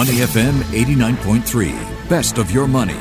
Money FM 89.3. Best of your money.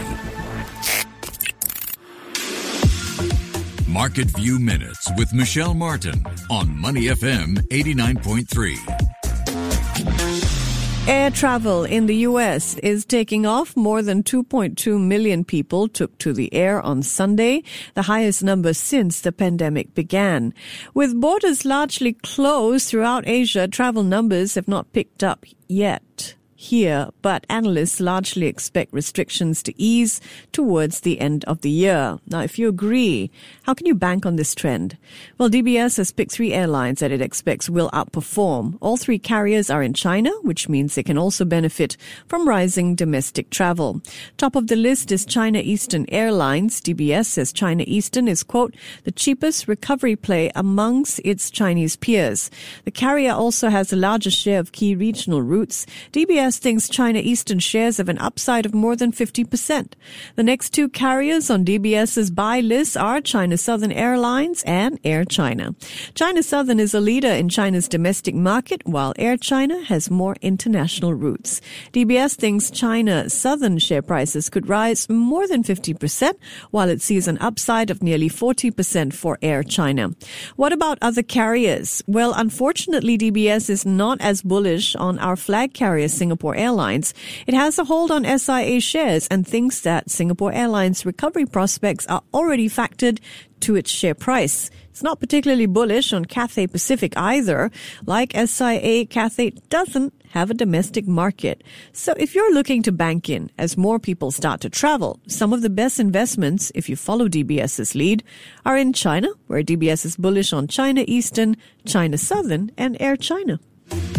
Market View Minutes with Michelle Martin on Money FM 89.3. Air travel in the U.S. is taking off. More than 2.2 million people took to the air on Sunday, the highest number since the pandemic began. With borders largely closed throughout Asia, travel numbers have not picked up yet here, but analysts largely expect restrictions to ease towards the end of the year. Now, if you agree, how can you bank on this trend? Well, DBS has picked three airlines that it expects will outperform. All three carriers are in China, which means they can also benefit from rising domestic travel. Top of the list is China Eastern Airlines. DBS says China Eastern is, quote, the cheapest recovery play amongst its Chinese peers. The carrier also has the largest share of key regional routes. DBS thinks China Eastern shares have an upside of more than 50%. The next two carriers on DBS's buy list are China Southern Airlines and Air China. China Southern is a leader in China's domestic market, while Air China has more international routes. DBS thinks China Southern share prices could rise more than 50%, while it sees an upside of nearly 40% for Air China. What about other carriers? Well, unfortunately, DBS is not as bullish on our flag carrier Singapore Singapore Airlines. It has a hold on SIA shares and thinks that Singapore Airlines recovery prospects are already factored to its share price. It's not particularly bullish on Cathay Pacific either. Like SIA, Cathay doesn't have a domestic market. So if you're looking to bank in as more people start to travel, some of the best investments, if you follow DBS's lead, are in China, where DBS is bullish on China Eastern, China Southern, and Air China.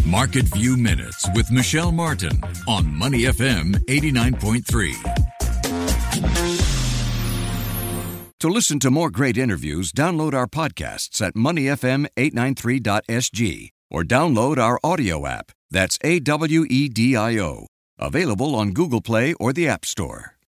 Market View Minutes with Michelle Martin on Money FM 89.3. To listen to more great interviews, download our podcasts at moneyfm893.sg or download our AWEDIO app. That's A W E D I O. Available on Google Play or the App Store.